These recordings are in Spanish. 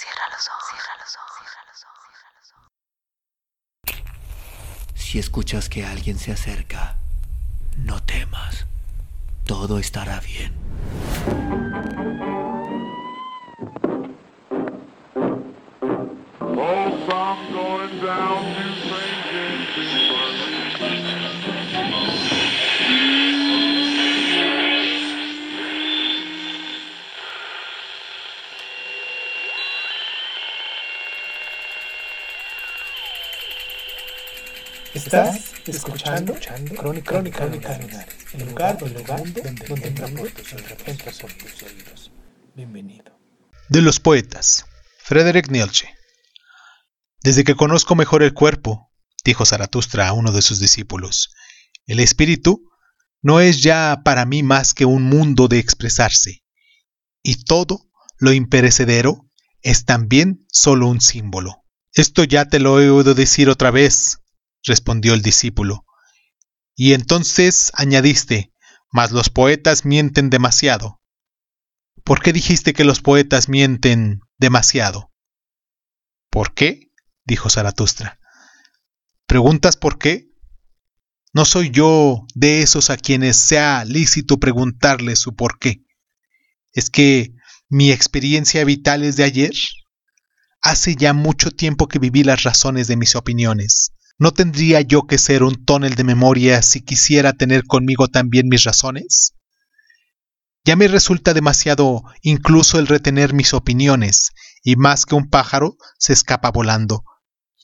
Cierra los ojos, cierra los ojos, cierra los ojos, cierra los ojos. Si escuchas que alguien se acerca, no temas. Todo estará bien. Folks, I'm going down Estás escuchando, Crónica, Crónica Lunares, el lugar, el lugar donde, donde entra por tus oídos, entra por tus oídos. Bienvenido. De los poetas. Frederick Nietzsche. Desde que conozco mejor el cuerpo, dijo Zaratustra a uno de sus discípulos, el espíritu no es ya para mí más que un mundo de expresarse, y todo lo imperecedero es también solo un símbolo. Esto ya te lo he oído decir otra vez, respondió el discípulo. Y entonces añadiste, mas los poetas mienten demasiado. ¿Por qué dijiste que los poetas mienten demasiado? ¿Por qué? dijo Zaratustra. ¿Preguntas por qué? No soy yo de esos a quienes sea lícito preguntarles su por qué. ¿Es que mi experiencia vital es de ayer? Hace ya mucho tiempo que viví las razones de mis opiniones. ¿No tendría yo que ser un tonel de memoria si quisiera tener conmigo también mis razones? Ya me resulta demasiado incluso el retener mis opiniones, y más que un pájaro se escapa volando.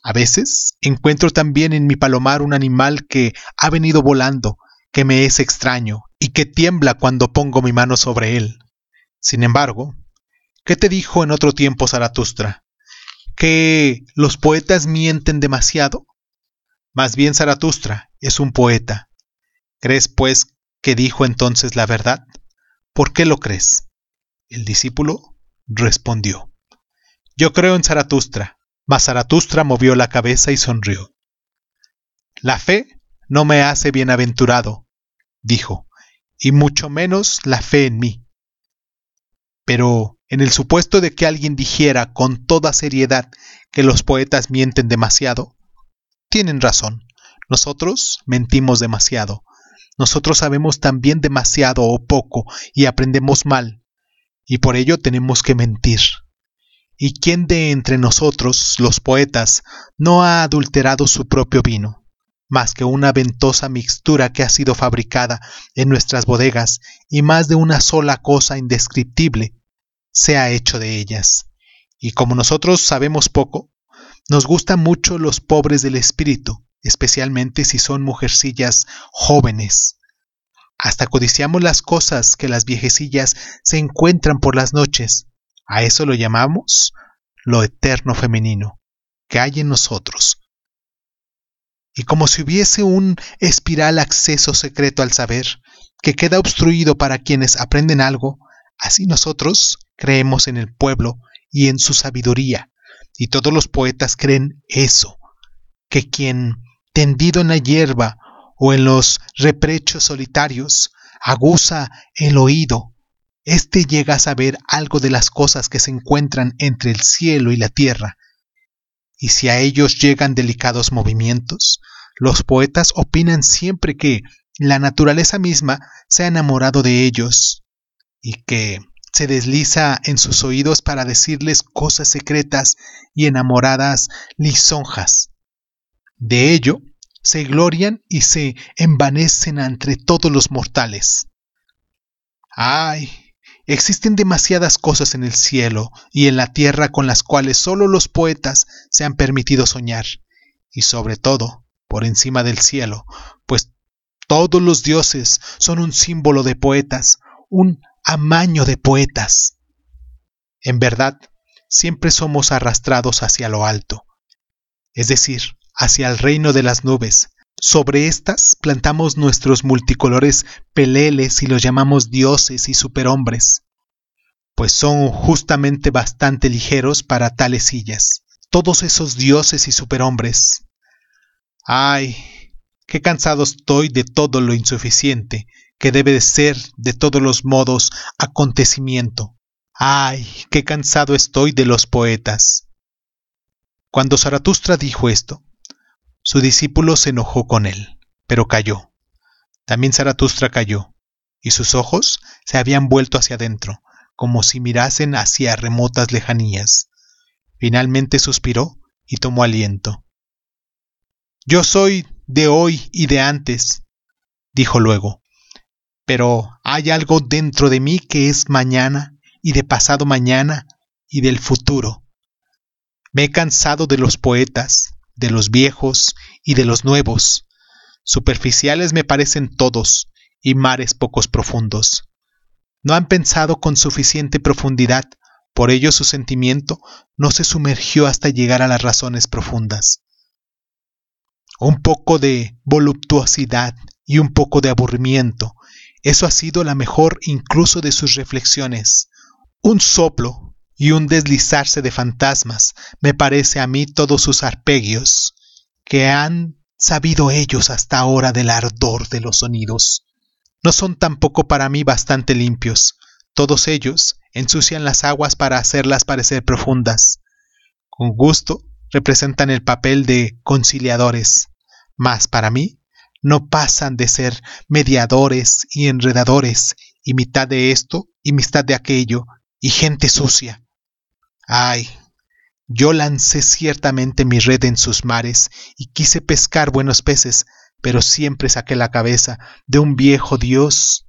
A veces encuentro también en mi palomar un animal que ha venido volando, que me es extraño, y que tiembla cuando pongo mi mano sobre él. Sin embargo, ¿qué te dijo en otro tiempo Zaratustra? ¿Que los poetas mienten demasiado? Más bien Zaratustra es un poeta. ¿Crees, pues, que dijo entonces la verdad? ¿Por qué lo crees? El discípulo respondió. Yo creo en Zaratustra. Mas Zaratustra movió la cabeza y sonrió. La fe no me hace bienaventurado, dijo, y mucho menos la fe en mí. Pero en el supuesto de que alguien dijera con toda seriedad que los poetas mienten demasiado, tienen razón. Nosotros mentimos demasiado. Nosotros sabemos también demasiado o poco y aprendemos mal, y por ello tenemos que mentir. ¿Y quién de entre nosotros, los poetas, no ha adulterado su propio vino? más que una ventosa mixtura que ha sido fabricada en nuestras bodegas y más de una sola cosa indescriptible se ha hecho de ellas. Y como nosotros sabemos poco, nos gustan mucho los pobres del espíritu, especialmente si son mujercillas jóvenes. Hasta codiciamos las cosas que las viejecillas se encuentran por las noches. A eso lo llamamos lo eterno femenino que hay en nosotros. Y como si hubiese un espiral acceso secreto al saber, que queda obstruido para quienes aprenden algo, así nosotros creemos en el pueblo y en su sabiduría, y todos los poetas creen eso, que quien, tendido en la hierba o en los reprechos solitarios, aguza el oído, éste llega a saber algo de las cosas que se encuentran entre el cielo y la tierra, y si a ellos llegan delicados movimientos, los poetas opinan siempre que la naturaleza misma se ha enamorado de ellos y que se desliza en sus oídos para decirles cosas secretas y enamoradas lisonjas. De ello se glorian y se envanecen entre todos los mortales. ¡Ay! Existen demasiadas cosas en el cielo y en la tierra con las cuales solo los poetas se han permitido soñar, y sobre todo, por encima del cielo, pues todos los dioses son un símbolo de poetas, un amaño de poetas. En verdad, siempre somos arrastrados hacia lo alto, es decir, hacia el reino de las nubes. Sobre estas plantamos nuestros multicolores peleles y los llamamos dioses y superhombres, pues son justamente bastante ligeros para tales sillas. Todos esos dioses y superhombres. Ay, qué cansado estoy de todo lo insuficiente, que debe de ser de todos los modos acontecimiento. ¡Ay, qué cansado estoy de los poetas! Cuando Zaratustra dijo esto, su discípulo se enojó con él, pero cayó. También Zaratustra cayó, y sus ojos se habían vuelto hacia adentro, como si mirasen hacia remotas lejanías. Finalmente suspiró y tomó aliento. Yo soy de hoy y de antes, dijo luego, pero hay algo dentro de mí que es mañana y de pasado mañana y del futuro. Me he cansado de los poetas, de los viejos y de los nuevos. Superficiales me parecen todos y mares pocos profundos. No han pensado con suficiente profundidad, por ello su sentimiento no se sumergió hasta llegar a las razones profundas. Un poco de voluptuosidad y un poco de aburrimiento, eso ha sido la mejor incluso de sus reflexiones. Un soplo y un deslizarse de fantasmas, me parece a mí todos sus arpegios, que han sabido ellos hasta ahora del ardor de los sonidos. No son tampoco para mí bastante limpios, todos ellos ensucian las aguas para hacerlas parecer profundas. Con gusto representan el papel de conciliadores, mas para mí no pasan de ser mediadores y enredadores, y mitad de esto y mitad de aquello, y gente sucia. Ay, yo lancé ciertamente mi red en sus mares y quise pescar buenos peces, pero siempre saqué la cabeza de un viejo dios.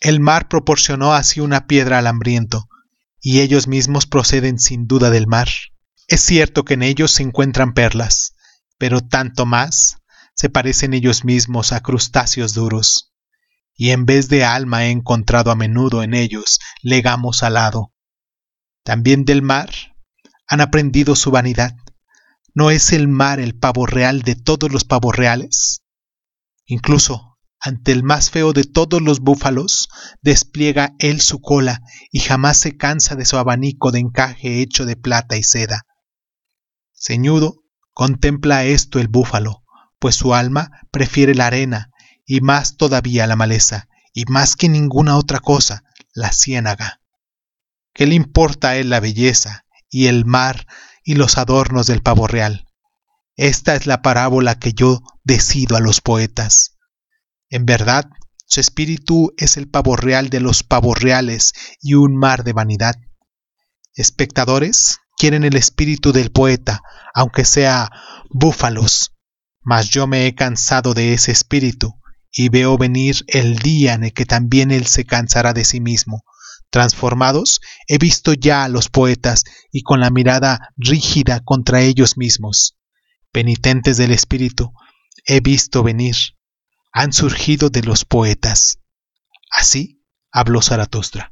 El mar proporcionó así una piedra al hambriento, y ellos mismos proceden sin duda del mar. Es cierto que en ellos se encuentran perlas, pero tanto más se parecen ellos mismos a crustáceos duros, y en vez de alma he encontrado a menudo en ellos legamo salado. También del mar han aprendido su vanidad. ¿No es el mar el pavo real de todos los pavos reales? Incluso ante el más feo de todos los búfalos, despliega él su cola y jamás se cansa de su abanico de encaje hecho de plata y seda. Ceñudo, contempla esto el búfalo, pues su alma prefiere la arena y más todavía la maleza, y más que ninguna otra cosa, la ciénaga. ¿Qué le importa a él la belleza y el mar y los adornos del pavo real? Esta es la parábola que yo decido a los poetas. En verdad, su espíritu es el pavo real de los pavos reales y un mar de vanidad. Espectadores quieren el espíritu del poeta, aunque sea búfalos, mas yo me he cansado de ese espíritu, y veo venir el día en el que también él se cansará de sí mismo. Transformados, he visto ya a los poetas y con la mirada rígida contra ellos mismos. Penitentes del espíritu, he visto venir. Han surgido de los poetas. Así habló Zaratustra.